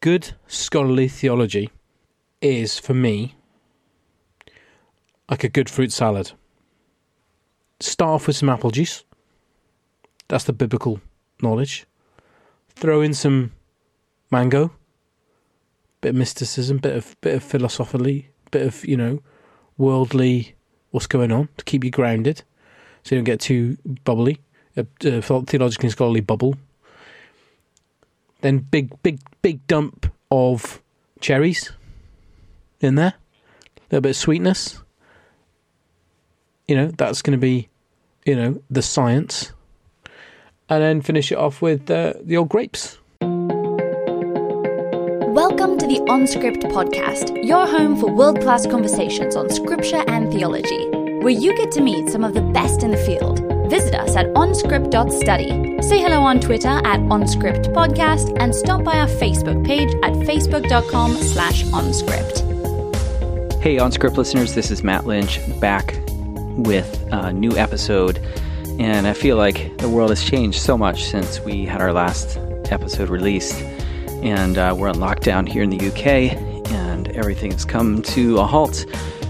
good scholarly theology is, for me, like a good fruit salad. Start off with some apple juice. That's the biblical knowledge. Throw in some mango, bit of mysticism, bit of bit of philosophically, bit of you know, worldly. What's going on to keep you grounded, so you don't get too bubbly, uh, uh, a, a theologically scholarly bubble. Then big, big, big dump of cherries in there, a little bit of sweetness. You know, that's going to be, you know, the science. And then finish it off with uh, the old grapes. Welcome to the OnScript podcast, your home for world class conversations on scripture and theology, where you get to meet some of the best in the field. Visit us at onscript.study. Say hello on Twitter at OnScript Podcast and stop by our Facebook page at facebook.com slash OnScript. Hey, OnScript listeners, this is Matt Lynch back with a new episode. And I feel like the world has changed so much since we had our last episode released. And uh, we're on lockdown here in the UK, and everything has come to a halt.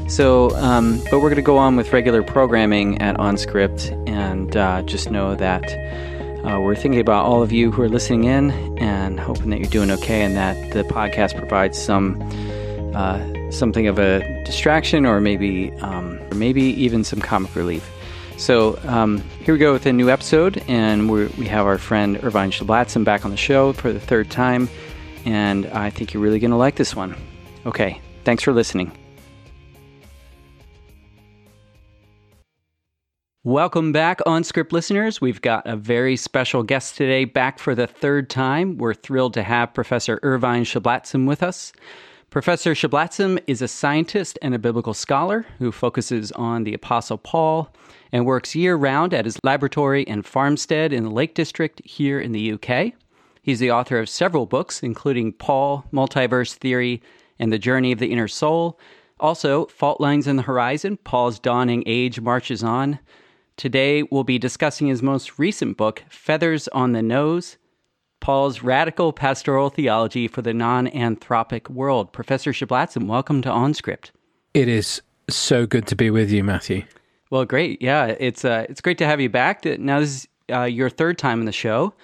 So, um, but we're going to go on with regular programming at OnScript, and uh, just know that uh, we're thinking about all of you who are listening in, and hoping that you're doing okay, and that the podcast provides some uh, something of a distraction, or maybe um, or maybe even some comic relief. So um, here we go with a new episode, and we have our friend Ervine Sheblatzm back on the show for the third time, and I think you're really going to like this one. Okay, thanks for listening. Welcome back, OnScript listeners. We've got a very special guest today, back for the third time. We're thrilled to have Professor Ervine Sheblatzm with us. Professor Sheblatzm is a scientist and a biblical scholar who focuses on the Apostle Paul and works year round at his laboratory and farmstead in the Lake District here in the UK. He's the author of several books, including Paul, Multiverse Theory, and The Journey of the Inner Soul. Also, Fault Lines in the Horizon, Paul's Dawning Age Marches On. Today, we'll be discussing his most recent book, Feathers on the Nose Paul's Radical Pastoral Theology for the Non Anthropic World. Professor Sheblatzm, welcome to OnScript. It is so good to be with you, Matthew. Well, great. Yeah, it's uh, it's great to have you back. Now, this is uh, your third time in the show,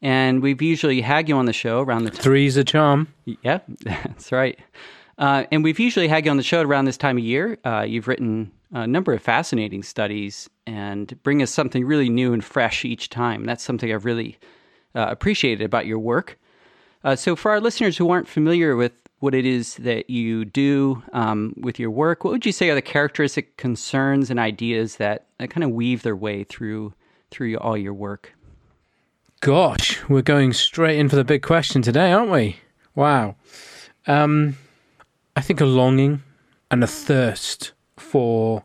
and we've usually had you on the show around the time. Three's a charm. Yeah, that's right. Uh, and we've usually had you on the show around this time of year. Uh, you've written a number of fascinating studies and bring us something really new and fresh each time. That's something I've really uh, appreciated about your work. Uh, so, for our listeners who aren't familiar with what it is that you do um, with your work, what would you say are the characteristic concerns and ideas that, that kind of weave their way through through all your work? Gosh, we're going straight in for the big question today, aren't we? Wow. Um, I think a longing and a thirst for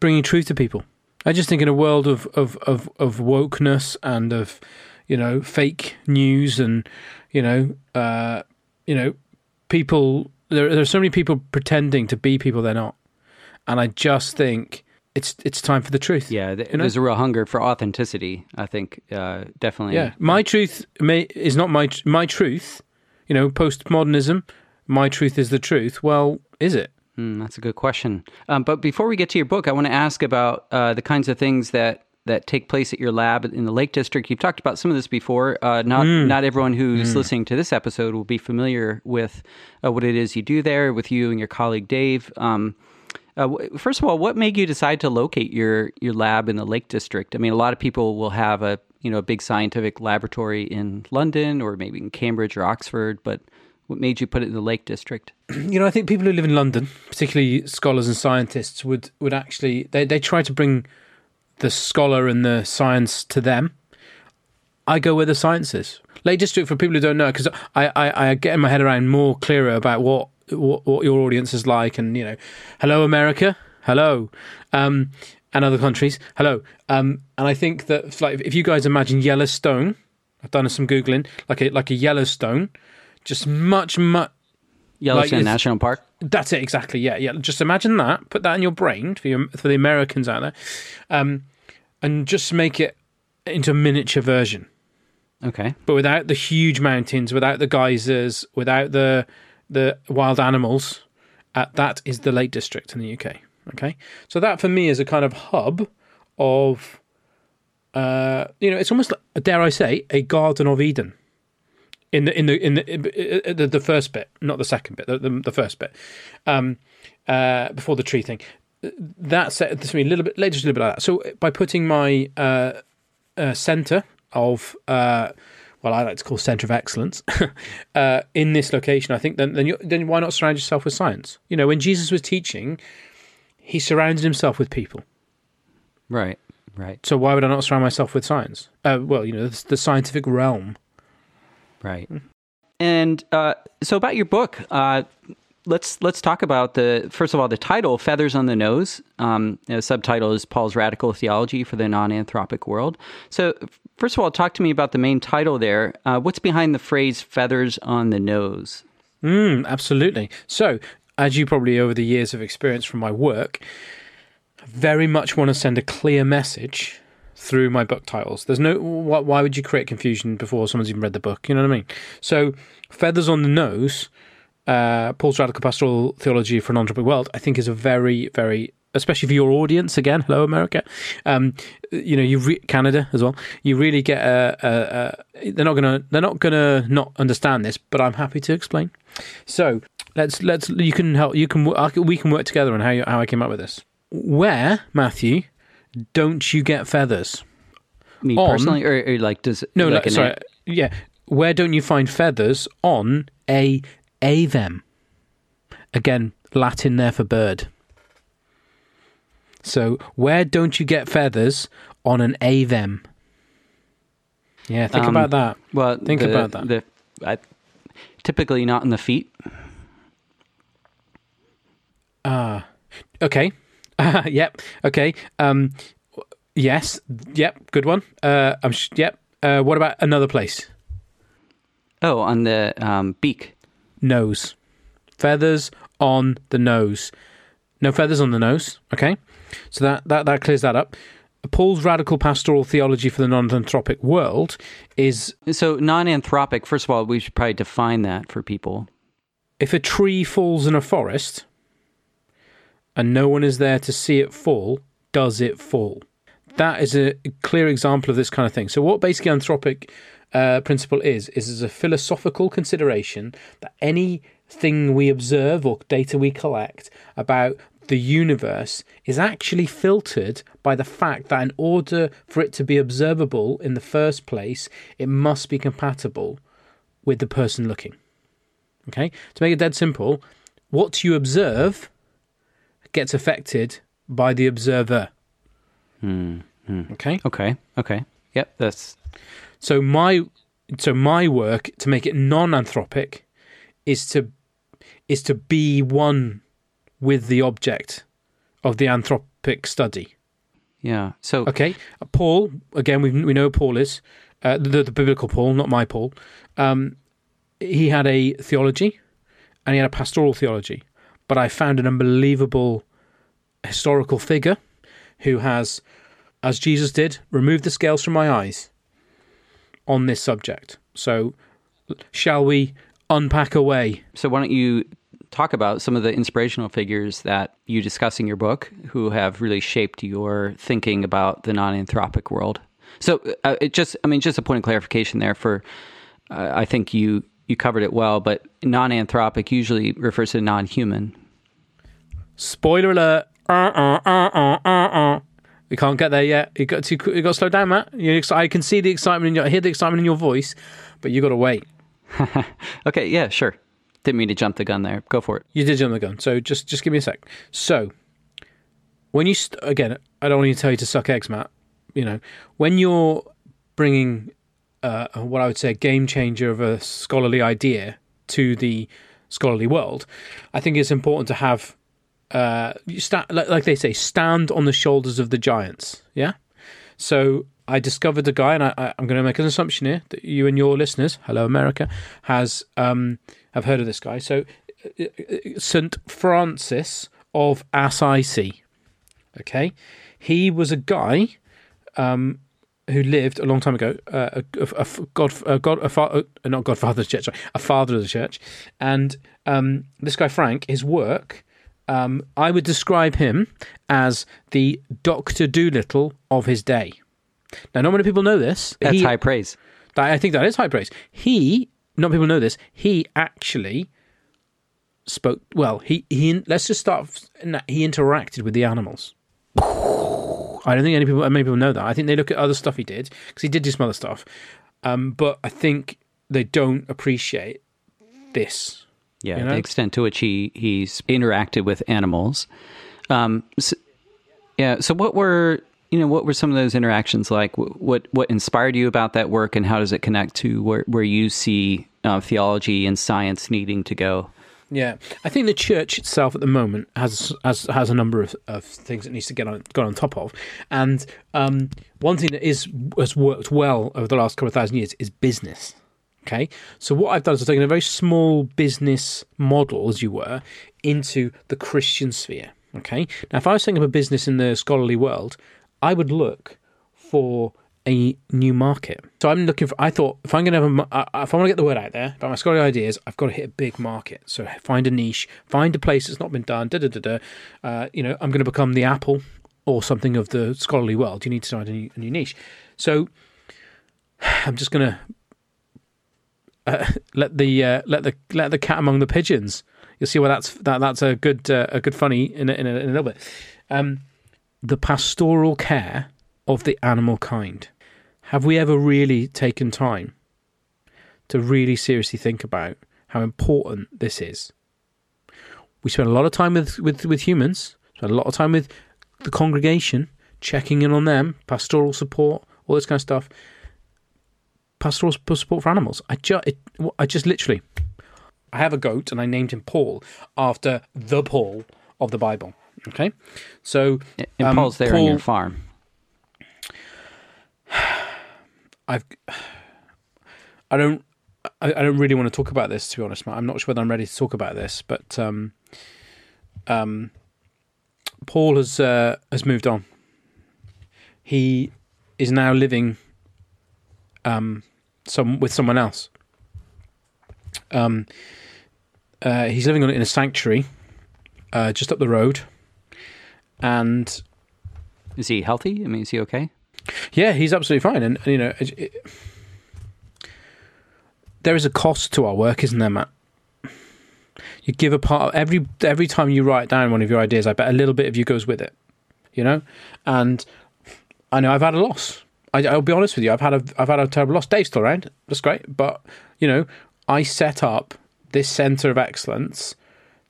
bringing truth to people. I just think in a world of, of, of, of wokeness and of, you know, fake news and, you know, uh, you know, people, there, there are so many people pretending to be people they're not. And I just think it's it's time for the truth. Yeah, th- you know? there's a real hunger for authenticity. I think uh, definitely. Yeah, my truth may, is not my my truth. You know, postmodernism. My truth is the truth. Well, is it? Mm, that's a good question. Um, but before we get to your book, I want to ask about uh, the kinds of things that that take place at your lab in the Lake District. You've talked about some of this before. Uh, not mm. not everyone who's mm. listening to this episode will be familiar with uh, what it is you do there with you and your colleague Dave. Um, uh, first of all, what made you decide to locate your your lab in the Lake District? I mean, a lot of people will have a you know a big scientific laboratory in London or maybe in Cambridge or Oxford, but what made you put it in the Lake District? You know, I think people who live in London, particularly scholars and scientists, would would actually they they try to bring the scholar and the science to them. I go where the science is. Lake District, for people who don't know, because I, I, I get in my head around more clearer about what what, what your audience is like, and you know, hello America, hello, um, and other countries, hello. Um, and I think that like if you guys imagine Yellowstone, I've done some googling, like a like a Yellowstone, just much much. Yellowstone like National Park. That's it exactly. Yeah, yeah. Just imagine that. Put that in your brain for your, for the Americans out there, um, and just make it into a miniature version. Okay. but without the huge mountains, without the geysers, without the the wild animals, uh, that is the Lake District in the UK. Okay, so that for me is a kind of hub of, uh, you know, it's almost like, dare I say, a Garden of Eden. In the in the in the, the, the first bit, not the second bit, the, the, the first bit, um, uh, before the tree thing. That's uh, to me a little bit, just a little bit like that. So by putting my uh, uh, center of uh, well, I like to call center of excellence uh, in this location. I think then then, then why not surround yourself with science? You know, when Jesus was teaching, he surrounded himself with people. Right. Right. So why would I not surround myself with science? Uh, well, you know, the, the scientific realm. Right. And uh, so about your book, uh, let's let's talk about the first of all the title, "Feathers on the Nose." Um, the subtitle is Paul's Radical Theology for the Non-Anthropic World. So, first of all, talk to me about the main title there. Uh, what's behind the phrase "feathers on the nose"? Mm, absolutely. So, as you probably over the years have experienced from my work, I very much want to send a clear message through my book titles. There's no why, would you create confusion before someone's even read the book? You know what I mean? So, feathers on the nose, uh, Paul's radical pastoral theology for an anthropic world, I think is a very, very especially for your audience again. Hello, America. Um, you know, you re- Canada as well. You really get a. a, a they're not gonna. They're not gonna not understand this, but I'm happy to explain. So let's let's. You can help. You can- We can work together on how you, how I came up with this. Where Matthew? Don't you get feathers? Me On- personally, or, or like does No, like sorry. Yeah. Where don't you find feathers on a avem? Again, Latin there for bird. So, where don't you get feathers on an avem? Yeah, think Um, about that. Well, Think the- about that. The, I, typically not in the feet. Ah, Okay. yep. Okay. Um, yes. Yep. Good one. Uh, I'm. Sh- yep. Uh, what about another place? Oh, on the um, beak. nose. Feathers on the nose. No feathers on the nose. Okay, so that that that clears that up. Paul's radical pastoral theology for the non-anthropic world is So non-anthropic. First of all, we should probably define that for people. if a tree falls in a forest and no one is there to see it fall, does it fall? That is a clear example of this kind of thing. So, what basically anthropic uh, principle is is is a philosophical consideration that anything we observe or data we collect about the universe is actually filtered by the fact that in order for it to be observable in the first place, it must be compatible with the person looking. Okay? To make it dead simple, what you observe gets affected by the observer. Okay? Okay. Okay. Yep. That's So my so my work to make it non-anthropic is to is to be one with the object of the anthropic study. yeah. So Okay, Paul. Again, we we know who Paul is uh, the, the biblical Paul, not my Paul. Um, he had a theology, and he had a pastoral theology. But I found an unbelievable historical figure who has, as Jesus did, removed the scales from my eyes on this subject. So, shall we unpack away? So why don't you talk about some of the inspirational figures that you discuss in your book who have really shaped your thinking about the non-anthropic world? So uh, it just, I mean, just a point of clarification there. For uh, I think you you covered it well, but non-anthropic usually refers to non-human. Spoiler alert! Uh, uh, uh, uh, uh, uh. We can't get there yet. You got to you got to slow down, Matt. You, I can see the excitement in your, I hear the excitement in your voice, but you got to wait. Okay, yeah, sure. Didn't mean to jump the gun there. Go for it. You did jump the gun, so just just give me a sec. So, when you st- again, I don't want to tell you to suck eggs, Matt. You know, when you're bringing uh, what I would say a game changer of a scholarly idea to the scholarly world, I think it's important to have uh, sta- like, like they say, stand on the shoulders of the giants. Yeah. So I discovered a guy, and I, I'm going to make an assumption here that you and your listeners, hello America, has um, have heard of this guy. So uh, Saint Francis of Assisi. Okay, he was a guy um, who lived a long time ago, uh, a, a, a god, a god, a fa- uh, not godfather of the church, sorry, a father of the church, and um, this guy Frank, his work, um, I would describe him as the Doctor Dolittle of his day. Now, not many people know this. That's He- high praise. that- I think that is high praise. He, not people know this. He actually spoke. Well, he he. Let's just start. He interacted with the animals. I don't think any people, many people know that. I think they look at other stuff he did because he did do some other stuff, um, but I think they don't appreciate this. Yeah, You know? the extent to which he he's interacted with animals. Um, so, yeah. So what were you know what were some of those interactions like? What what inspired you about that work, and how does it connect to where where you see uh, theology and science needing to go? Yeah, I think the church itself at the moment has has has a number of, of things it needs to get on get on top of, and um, one thing that is has worked well over the last couple of thousand years is business. Okay, so what I've done is I've taken a very small business model, as you were, into the Christian sphere. Okay, now if I was setting up a business in the scholarly world, I would look for a new market. So I'm looking for. I thought if I'm going to have a, if I want to get the word out there about my scholarly ideas, I've got to hit a big market. So find a niche, find a place that's not been done. Da da da da. Uh, you know, I'm going to become the Apple or something of the scholarly world. You need to find a new, a new niche. So I'm just going to uh, let the uh, let the let the cat among the pigeons. You'll see why that's that that's a good uh, a good funny in a, in a, in a little bit. Um, the pastoral care of the animal kind. Have we ever really taken time to really seriously think about how important this is? We spend a lot of time with, with, with humans, spend a lot of time with the congregation, checking in on them, pastoral support, all this kind of stuff. Pastoral support for animals. I just, it, I just literally, I have a goat and I named him Paul after the Paul of the Bible. Okay, so And Um, Paul's there on your farm. I've I don't I, I don't really want to talk about this to be honest. I'm not sure whether I'm ready to talk about this, but um um Paul has uh, has moved on. He is now living um some with someone else. Um uh, he's living on in a sanctuary uh, just up the road and Is he healthy? I mean, is he okay? Yeah, he's absolutely fine, and, and, you know, it, there is a cost to our work, isn't there, Matt? You give a part every every time you write down one of your ideas. I bet a little bit of you goes with it, you know. And I know I've had a loss. I, I'll be honest with you. I've had a I've had a terrible loss. Dave's still around. That's great, but you know, I set up this center of excellence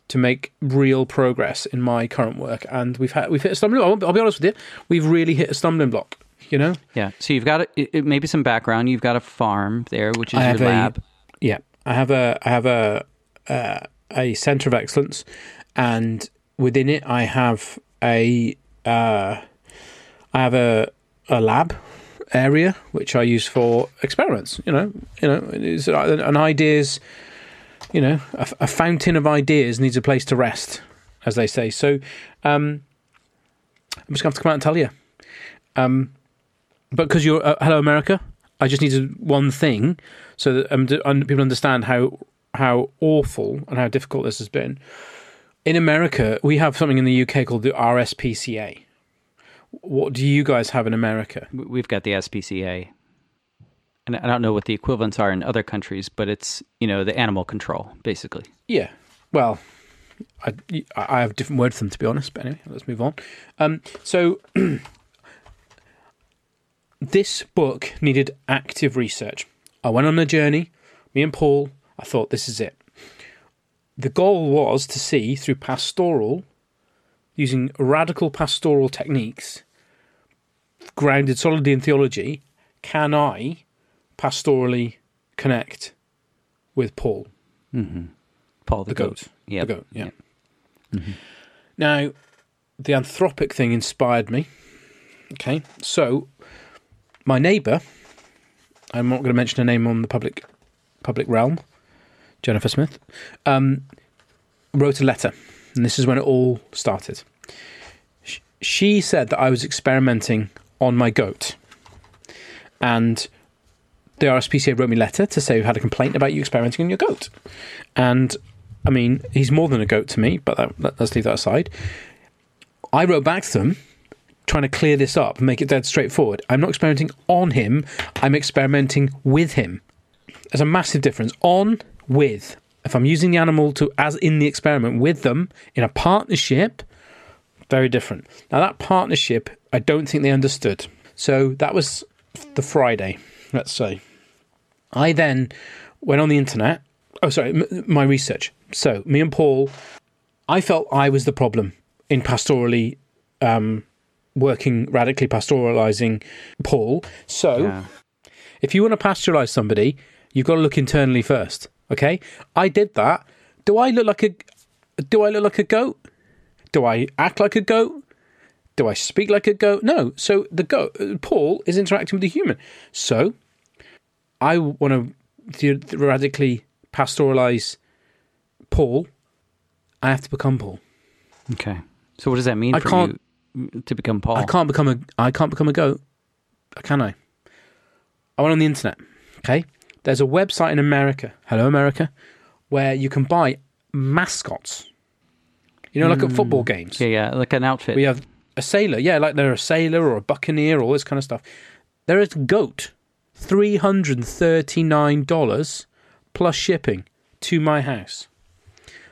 to make real progress in my current work, and we've had we've hit a stumbling. I'll, I'll be honest with you. We've really hit a stumbling block. You know. Yeah. So you've got a, maybe some background. You've got a farm there, which is I your a- lab. Yeah, I have a I have a uh, a center of excellence, and within it I have a uh, I have a a lab area which I use for experiments. You know, you know, it's an ideas. You know, a, a fountain of ideas needs a place to rest, as they say. So, um, I'm just going to have to come out and tell you. Um, but because you're uh, hello America, I just needed one thing so that um, people understand how how awful and how difficult this has been. In America, we have something in the UK called the RSPCA. What do you guys have in America? We've got the SPCA. And I don't know what the equivalents are in other countries, but it's, you know, the animal control, basically. Yeah, well, I I have a different word for them to be honest. But anyway, let's move on. Um, so this book needed active research. I went on a journey. Me and Paul. I thought this is it. The goal was to see through pastoral, using radical pastoral techniques, grounded solidly in theology, can I pastorally connect with Paul, mm-hmm. Paul the, the goat? Yeah. The goat, yeah. Mm-hmm. Now, the anthropic thing inspired me. Okay, so my neighbour, I'm not going to mention her name on the public public realm, Jennifer Smith, um, wrote a letter, and this is when it all started. She said that I was experimenting on my goat, and the RSPCA wrote me a letter to say we had a complaint about you experimenting on your goat. And I mean, he's more than a goat to me, but that, let's leave that aside. I wrote back to them trying to clear this up and make it dead straightforward. I'm not experimenting on him, I'm experimenting with him. There's a massive difference. On, with. If I'm using the animal to as in the experiment with them in a partnership, very different. Now that partnership, I don't think they understood. So that was the Friday, let's say. I then went on the internet. Oh, sorry, m- my research. So me and Paul, I felt I was the problem in pastorally um, working radically pastoralizing Paul. So Yeah. if you want to pasteurize somebody, you've got to look internally first. Okay, I did that. Do I look like a Do I look like a goat? Do I act like a goat? Do I speak like a goat? No. So the goat, Paul, is interacting with the human. So I want to radically pastoralize Paul. I have to become Paul. Okay. So what does that mean I for can't- you to become Paul? I can't become a I can't become a goat. Can I? I went on the internet. Okay. There's a website in America, Hello America, where you can buy mascots. You know, like at football hmm. games. Yeah, yeah, like an outfit. We have a sailor, yeah, like they're a sailor or a buccaneer, all this kind of stuff. There is a goat, three hundred and thirty nine dollars plus shipping to my house.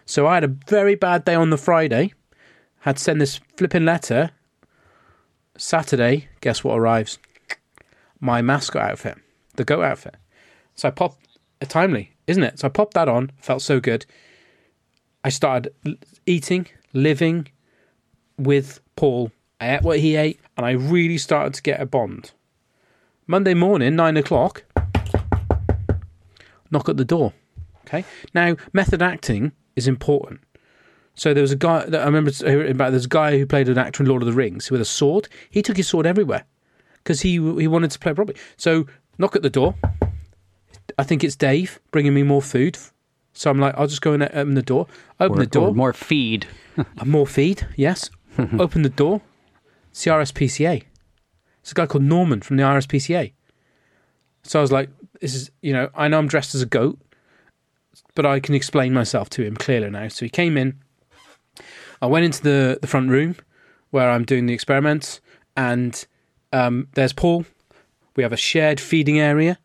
So I had a very bad day on the Friday. Had to send this flipping letter. Saturday, guess what arrives? My mascot outfit, the goat outfit. So I popped, uh, timely, isn't it? So I popped that on. Felt so good. I started eating, living, with Paul. I ate what he ate, and I really started to get a bond. Monday morning, nine o'clock, knock at the door. Okay. Now, method acting is important. So there was a guy that I remember hearing about. There's a guy who played an actor in Lord of the Rings with a sword. He took his sword everywhere because he he wanted to play properly. So knock at the door. I think it's Dave bringing me more food. So I'm like, I'll just go and open the door. Open or, the door. more feed. Uh, more feed, yes. Open the door. It's the RSPCA. It's a guy called Norman from the RSPCA. So I was like, this is, you know, I know I'm dressed as a goat, but I can explain myself to him clearly now. So he came in. I went into the, the front room where I'm doing the experiments, and um, there's Paul. We have a shared feeding area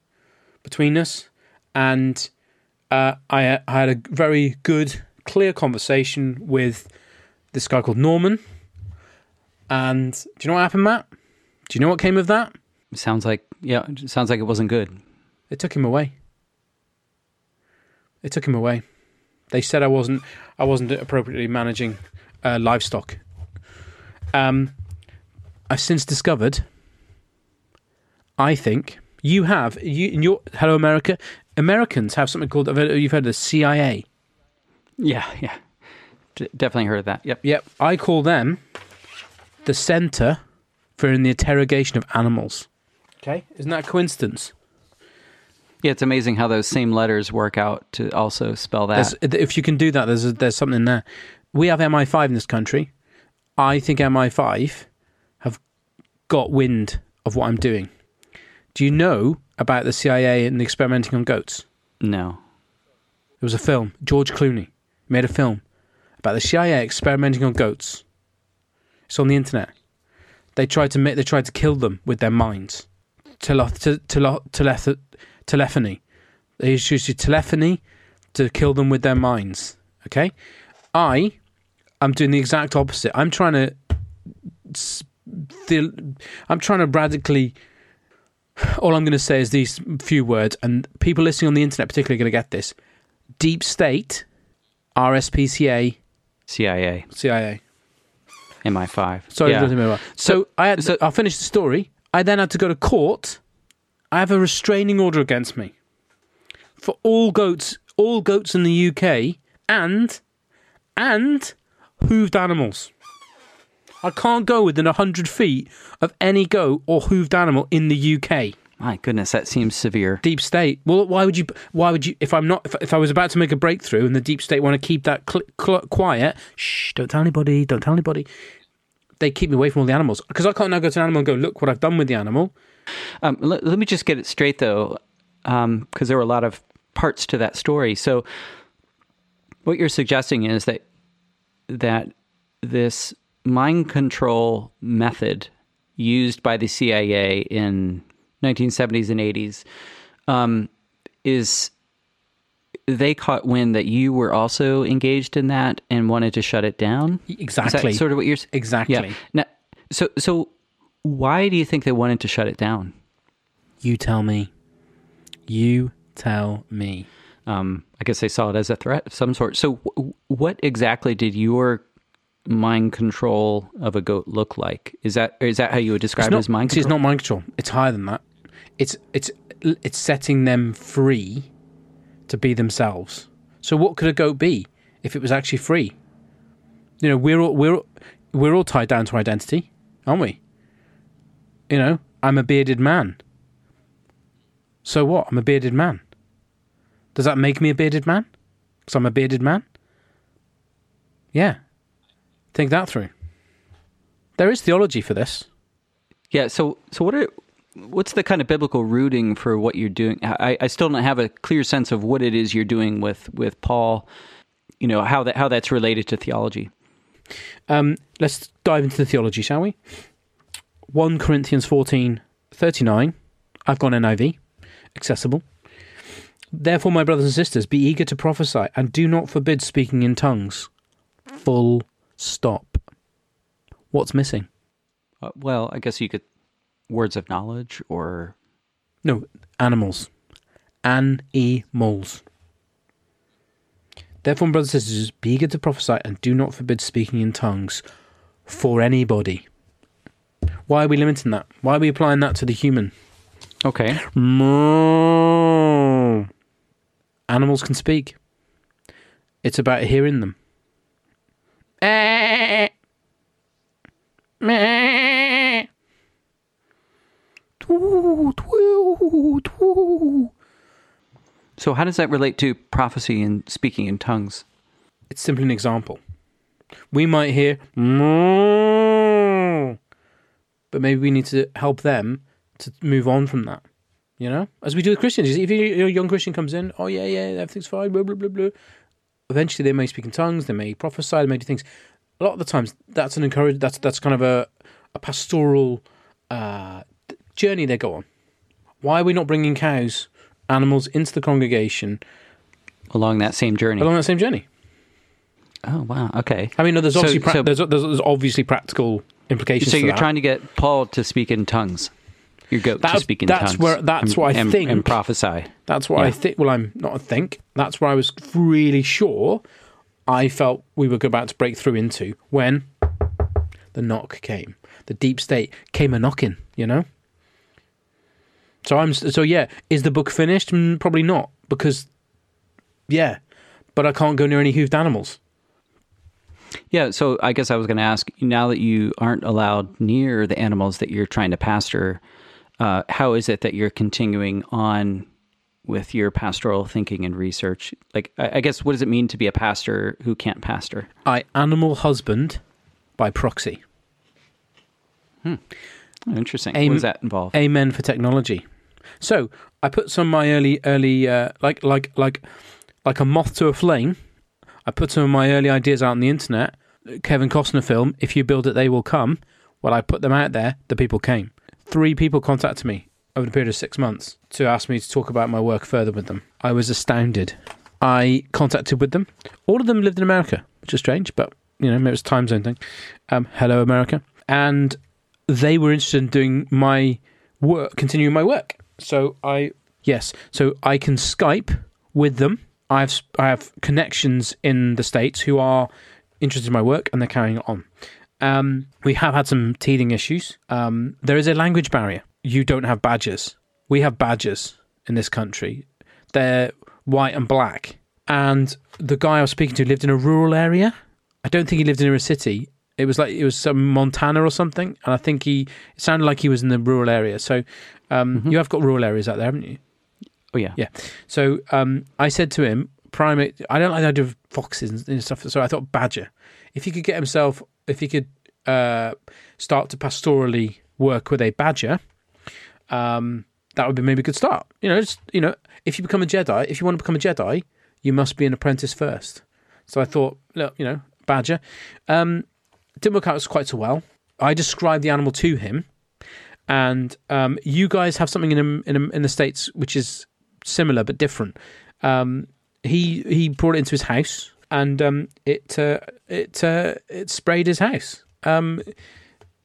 between us, and uh, I, I had a very good, clear conversation with this guy called Norman. And do you know what happened, Matt? Do you know what came of that? Sounds like yeah, it sounds like it wasn't good. It took him away. It took him away. They said I wasn't I wasn't appropriately managing uh, livestock. Um, I've since discovered. I think you have you in your Hello America. Americans have something called you've heard of the CIA. Yeah, yeah. D- definitely heard of that. Yep. Yep, I call them the Centre for in the Interrogation of Animals. Okay, isn't that a coincidence? Yeah, it's amazing how those same letters work out to also spell that. There's, if you can do that, there's a, there's something there. We have MI5 in this country. I think MI5 have got wind of what I'm doing. Do you know about the CIA and the experimenting on goats? no. There was a film. George Clooney made a film about the CIA experimenting on goats. It's on the internet. They tried to make, they tried to kill them with their minds. Tele, te, tele, teleth- telephony. They used telephony to kill them with their minds. Okay, I am doing the exact opposite. I'm trying to, I'm trying to radically. All I'm going to say is these few words, and people listening on the internet particularly are going to get this deep state, RSPCA, CIA, CIA. MI5. Sorry, yeah. yeah. so, so I had. so- I'll finish the story. I then had to go to court. I have a restraining order against me for all goats, all goats in the UK, and and hooved animals. I can't go within hundred feet of any goat or hooved animal in the UK. My goodness, that seems severe. Deep state. Well, why would you? Why would you? If I'm not, if, if I was about to make a breakthrough, and the deep state want to keep that cl- cl- quiet, shh, don't tell anybody, don't tell anybody. They keep me away from all the animals because I can't now go to an animal and go, look what I've done with the animal. Um, let, let me just get it straight though, because there were a lot of parts to that story. So, what you're suggesting is that that this mind control method used by the CIA in 1970s and 80s um, is they caught wind that you were also engaged in that and wanted to shut it down. Exactly. sort of what you're Exactly. Yeah. Now, so so why do you think they wanted to shut it down? You tell me. You tell me. Um, I guess they saw it as a threat of some sort. So, w- what exactly did your mind control of a goat look like? Is that is that how you would describe It's it as mind see, it's control? not mind control. It's higher than that. It's it's it's setting them free to be themselves. So what could a goat be if it was actually free? You know, we're all we're we're all tied down to identity, aren't we? You know, I'm a bearded man. So what? I'm a bearded man. Does that make me a bearded man? Because I'm a bearded man? Yeah. Think that through. There is theology for this. Yeah. So, so what are what's the kind of biblical rooting for what you're doing? I, I still don't have a clear sense of what it is you're doing with with Paul. You know how that how that's related to theology. Um, let's dive into the theology, shall we? 1 Corinthians 14 39. I've gone NIV, accessible. Therefore, my brothers and sisters, be eager to prophesy and do not forbid speaking in tongues. Full stop. What's missing? Uh, well, I guess you could words of knowledge or No, animals. An-e-moles. Therefore, my brothers and sisters, be eager to prophesy and do not forbid speaking in tongues for anybody. Why are we limiting that? Why are we applying that to the human? okay. Moo. Animals can speak. It's about hearing them. So how does that relate to prophecy and speaking in tongues? It's simply an example. We might hear, moo, but maybe we need to help them to move on from that. You know, as we do with Christians. If a young Christian comes in, oh yeah, yeah, everything's fine, blah blah blah blah. Eventually, they may speak in tongues, they may prophesy, they may do things. A lot of the times, that's an encourage. That's that's kind of a a pastoral uh, journey they go on. Why are we not bringing cows, animals into the congregation Along that same journey. along that same journey? Oh wow. Okay. I mean, no, there's So- obviously pra- so- there's, there's there's obviously practical implications. So to you're trying to get Paul to speak in tongues. Your goat to That's- speak in that's tongues. where- that's and, what I and, think. And prophesy. That's what I think. Well, I'm not. a think that's where I was really sure. I felt we were about to break through into when the knock came. The deep state came a knocking. You know. So I'm. So yeah, is the book finished? Mm, probably not because. Yeah, but I can't go near any hoofed animals. Yeah, so I guess I was going to ask now that you aren't allowed near the animals that you're trying to pastor, uh, how is it that you're continuing on with your pastoral thinking and research? Like, I, I guess, what does it mean to be a pastor who can't pastor? I animal husband by proxy. Oh, interesting. Aim- what does that involve? Amen for technology. So I put some of my early, early, uh, like, like, like, like a moth to a flame. I put some of my early ideas out on the internet. Kevin Costner film, "If you build it, they will come." Well, I put them out there. The people came. Three people contacted me over the period of six months to ask me to talk about my work further with them. I was astounded. I contacted with them. All of them lived in America, which is strange, but you know, it was time zone thing. Um, hello, America, and they were interested in doing my work, continuing my work. So I, yes, so I can Skype with them. I have I have connections in the states who are interested in my work, and they're carrying it on. Um, we have had some teething issues. Um, there is a language barrier. You don't have badgers. We have badgers in this country. They're white and black. And the guy I was speaking to lived in a rural area. I don't think he lived in a city. It was like it was some Montana or something, and I think he it sounded like he was in the rural area. So um, you have got rural areas out there, haven't you? Oh, yeah. Yeah. So um, I said to him, primate. I don't like the idea of foxes and- stuff. So I thought badger. If he could get himself, if he could uh, start to pastorally work with a badger, um, that would be maybe a good start. You know, just, you know, if you become a Jedi, if you want to become a Jedi, you must be an apprentice first. So I thought, look, you know, Badger. Um, didn't work out quite so well. I described the animal to him, and um, you guys have something in in in the states which is similar but different. Um, he he brought it into his house, and um, it uh, it uh, it sprayed his house. Um,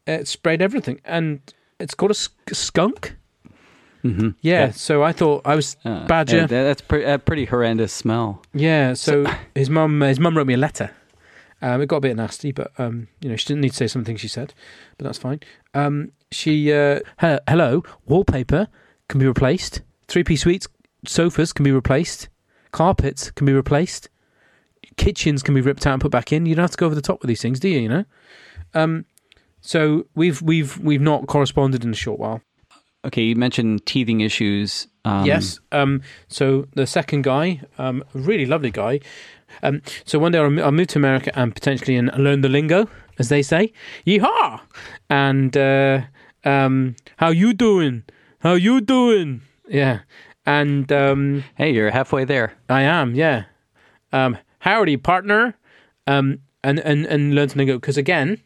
it sprayed everything, and it's called a sk- skunk. Mm-hmm. Yeah, so I thought I was Uh, Badger. yeah, that's pre- a pretty horrendous smell. Yeah, so his mum his mum wrote me a letter. Um, it got a bit nasty, but um, you know she didn't need to say something she said, but that's fine. Um, she uh, he- hello wallpaper can be replaced. Three piece suites, sofas can be replaced. Carpets can be replaced. Kitchens can be ripped out and put back in. You don't have to go over the top with these things, do you? You know. Um, so we've we've we've not corresponded in a short while. Okay, you mentioned teething issues. Um, yes. Um, so the second guy, um, really lovely guy. Um, so one day I'll, I'll move to America and potentially and learn the lingo, as they say. Yeehaw! And uh, um, how you doing? How you doing? Yeah. And um, Hey, you're halfway there. I am, yeah. Um, howdy, partner. Um, and and and learn to lingo because again,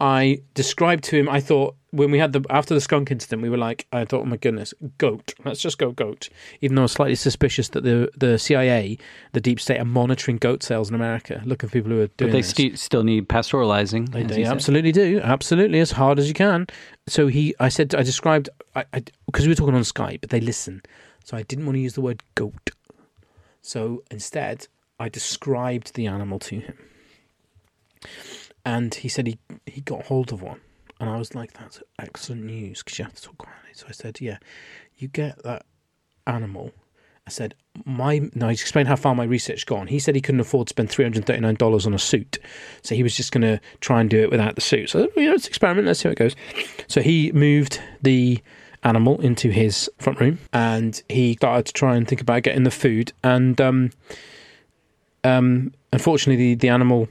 I described to him. I thought when we had the after the skunk incident, we were like, I thought, oh my goodness, goat. Let's just go goat. Even though I was slightly suspicious that the the CIA, the deep state, are monitoring goat sales in America, looking for people who are doing But they sti- still need pastoralizing. They, they absolutely do. Absolutely, as hard as you can. So he, I said, I described, I because we were talking on Skype, but they listen. So I didn't want to use the word goat. So instead, I described the animal to him, and he said he he got hold of one, and I was like, "That's excellent news because you have to talk quietly." So I said, "Yeah, you get that animal." I said, "My no." I explained how far my research gone. He said he couldn't afford to spend three hundred thirty nine dollars on a suit, so he was just going to try and do it without the suit. So you know, it's an experiment. Let's see how it goes. So he moved the animal into his front room, and he started to try and think about getting the food. And um, um, unfortunately, the the animal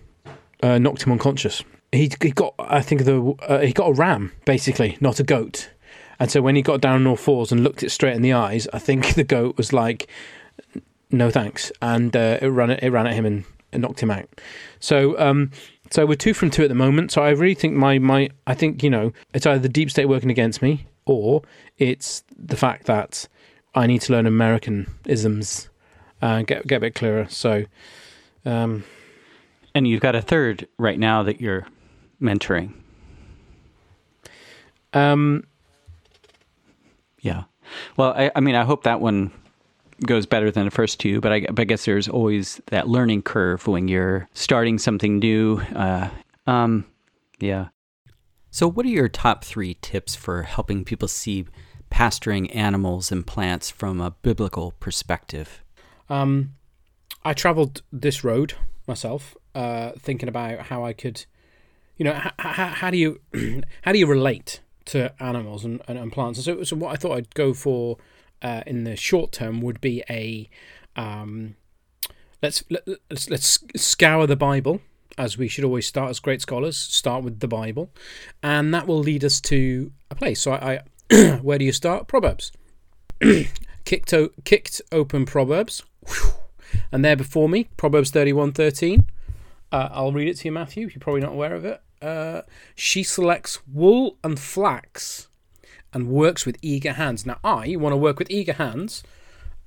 uh, knocked him unconscious. He, he got, I think, the uh, he got a ram basically, not a goat. And so when he got down on all fours and looked it straight in the eyes, I think the goat was like, "No thanks," and uh, it ran it ran at him and, knocked him out. So um, so we're two from two at the moment. So I really think my my I think you know it's either the deep state working against me or it's the fact that I need to learn American isms and get get a bit clearer. So. Um, And you've got a third right now that you're mentoring. um, Yeah. Well, I, I mean, I hope that one goes better than the first two, but I, but I guess there's always that learning curve when you're starting something new. Uh, um, yeah. So, what are your top three tips for helping people see pasturing animals and plants from a biblical perspective? Um, I travelled this road myself, uh, thinking about how I could, you know, h- h- how do you how do you relate to animals and, and, and plants? And so, so what I thought I'd go for uh, in the short term would be a um, let's let, let's let's scour the Bible as we should always start as great scholars. Start with the Bible, and that will lead us to a place. So I, I where do you start? Proverbs. kicked o- kicked open Proverbs. Whew. And there before me, Proverbs thirty-one thirteen. Uh, I'll read it to you, Matthew. You're probably not aware of it. Uh, she selects wool and flax and works with eager hands. Now, I want to work with eager hands.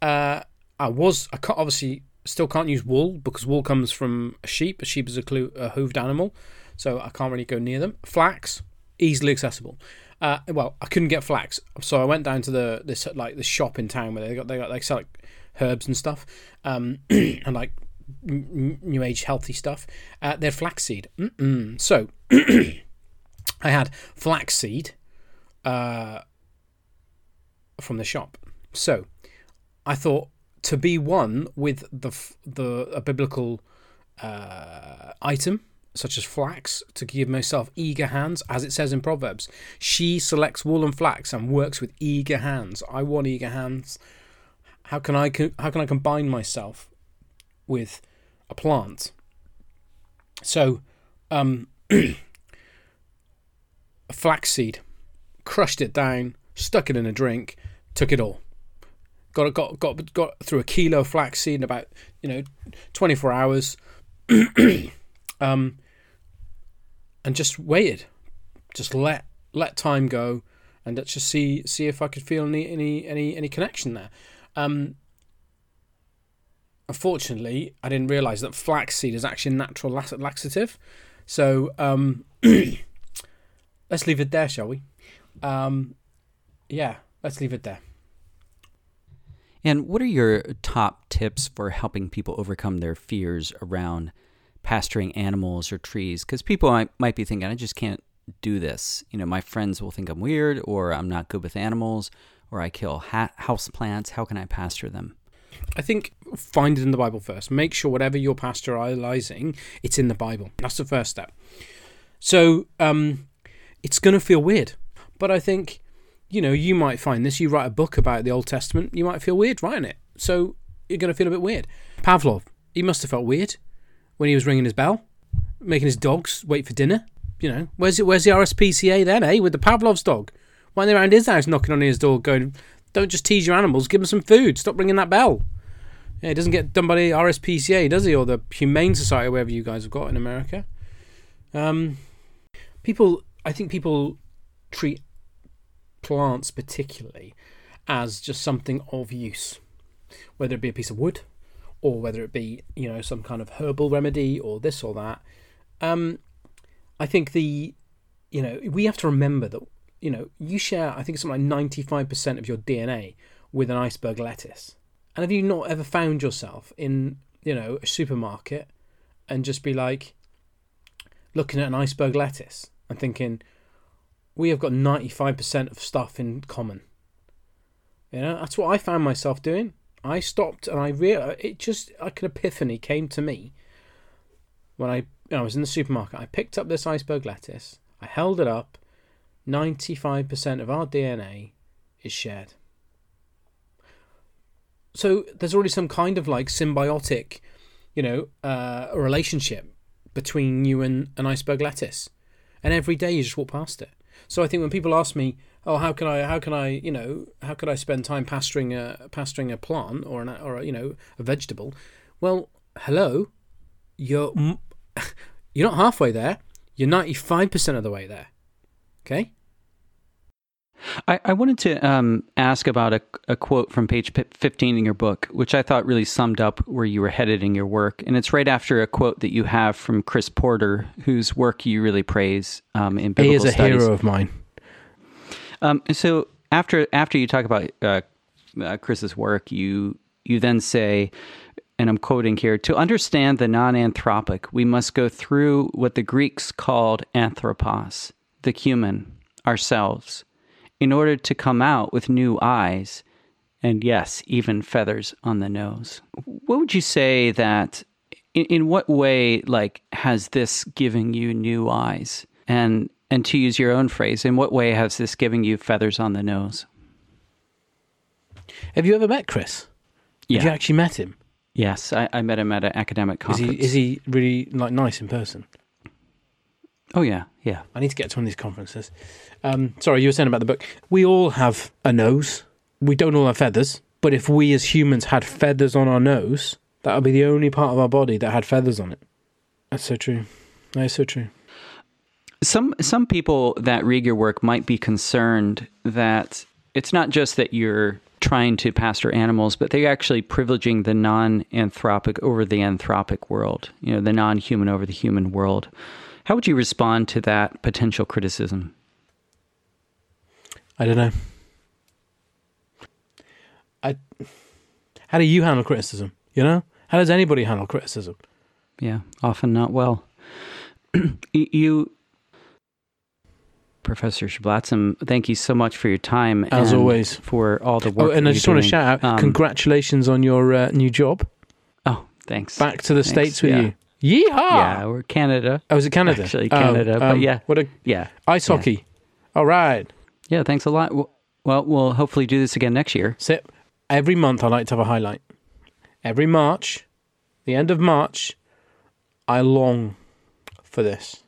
Uh, I was, I obviously still can't use wool because wool comes from a sheep. A sheep is a, clu- a hooved animal, so I can't really go near them. Flax, easily accessible. Uh, well, I couldn't get flax, so I went down to the this like the shop in town where they got they got they sell like herbs and stuff, um, and like new age healthy stuff. Uh, they're flaxseed. So I had flaxseed uh, from the shop. So I thought to be one with the the a biblical uh, item such as flax to give myself eager hands, as it says in Proverbs. She selects wool and flax and works with eager hands. I want eager hands. How can I co- how can I combine myself with a plant? So, um, flaxseed, crushed it down, stuck it in a drink, took it all. Got got got got through a kilo of flaxseed in about you know 24 hours. um, and just waited, just let let time go, and let's just see see if I could feel any any any any connection there. Um, unfortunately, I didn't realize that flaxseed is actually a natural laxative. So um, let's leave it there, shall we? Um, yeah, let's leave it there. And what are your top tips for helping people overcome their fears around pasturing animals or trees? Because people might, might be thinking, I just can't do this. You know, my friends will think I'm weird, or I'm not good with animals, or I kill ha- house plants. How can I pasture them? I think find it in the Bible first. Make sure whatever you're pasteurizing, it's in the Bible. That's the first step. So um, it's going to feel weird, but I think you know you might find this. You write a book about the Old Testament, you might feel weird writing it. So you're going to feel a bit weird. Pavlov, he must have felt weird when he was ringing his bell, making his dogs wait for dinner. You know, where's it? Where's the RSPCA then, eh? With the Pavlov's dog, why they around his house knocking on his door, going, "Don't just tease your animals, give them some food. Stop ringing that bell." Yeah, it doesn't get done by the RSPCA, does he, or the Humane Society, wherever you guys have got in America. Um, people, I think people treat plants particularly as just something of use, whether it be a piece of wood, or whether it be you know some kind of herbal remedy or this or that. Um, I think the you know we have to remember that you know you share I think something like ninety five percent of your DNA with an iceberg lettuce. And have you not ever found yourself in you know a supermarket and just be like looking at an iceberg lettuce and thinking we have got ninety five percent of stuff in common. You know that's what I found myself doing. I stopped and I realized it just like an epiphany came to me when I, you know, I was in the supermarket. I picked up this iceberg lettuce. I held it up. Ninety five percent of our DNA is shared. So there's already some kind of like symbiotic, you know, uh, relationship between you and an iceberg lettuce, and every day you just walk past it. So I think when people ask me, "Oh, how can I? How can I? You know, how could I spend time pasturing a pasturing a plant or an or a, you know a vegetable?" Well, hello, you're you're not halfway there. You're ninety five percent of the way there. Okay. I, I wanted to um, ask about a, a, quote from page 15 in your book, which I thought really summed up where you were headed in your work. And it's right after a quote that you have from Chris Porter, whose work you really praise um, in biblical He is a studies. hero of mine. Um, so after after you talk about uh, uh, Chris's work, you you then say, and I'm quoting here: to understand the non-anthropic, we must go through what the Greeks called anthropos, the human, ourselves in order to come out with new eyes and yes, even feathers on the nose. What would you say that in, in what way like has this given you new eyes? And and to use your own phrase, in what way has this given you feathers on the nose? Have you ever met Chris? Yeah. Have you actually met him? Yes, I, I met him at an academic conference. Is he is he really like nice in person? Oh yeah, yeah. I need to get to one of these conferences. Um, sorry, you were saying about the book. We all have a nose. We don't all have feathers. But if we as humans had feathers on our nose, that would be the only part of our body that had feathers on it. That's so true. That is so true. Some some people that read your work might be concerned that it's not just that you're trying to pastor animals, but they're actually privileging the non-anthropic over the anthropic world. You know, the non-human over the human world. How would you respond to that potential criticism? I don't know. I. How do you handle criticism? You know, how does anybody handle criticism? Yeah, often not well. you, Professor Sheblatzm, thank you so much for your time. As and always. for all the work. Oh, and I just want to shout out, Um, congratulations on your uh, new job. Oh, thanks. Back to the Thanks, states with yeah. you. Yeehaw! Yeah, we're Canada. Oh, was it Canada? Actually, Oh, Canada, but um, yeah. What a Yeah. ice Yeah. hockey. All right. Yeah, thanks a lot. Well, well, we'll hopefully do this again next year. So every month I like to have a highlight. Every March, the end of March, I long for this.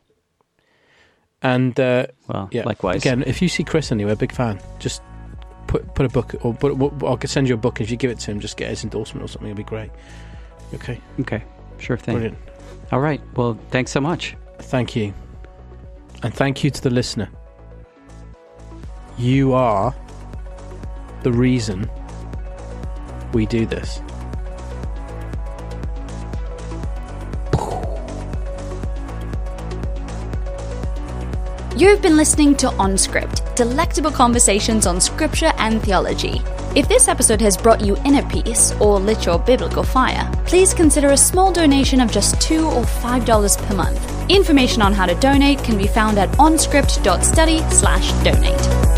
And uh, Well, yeah, likewise. Again, if you see Chris anywhere, big fan. Just put put a book or put, I'll send you a book. If you give it to him, just get his endorsement or something. It'll be great. Okay. Okay. Sure thing. Brilliant. All right. Well, thanks so much. Thank you, and thank you to the listener. You are the reason we do this. You've been listening to OnScript, delectable conversations on scripture and theology. If this episode has brought you inner peace or lit your biblical fire, please consider a small donation of just 2 or $5 per month. Information on how to donate can be found at onscript.study/donate.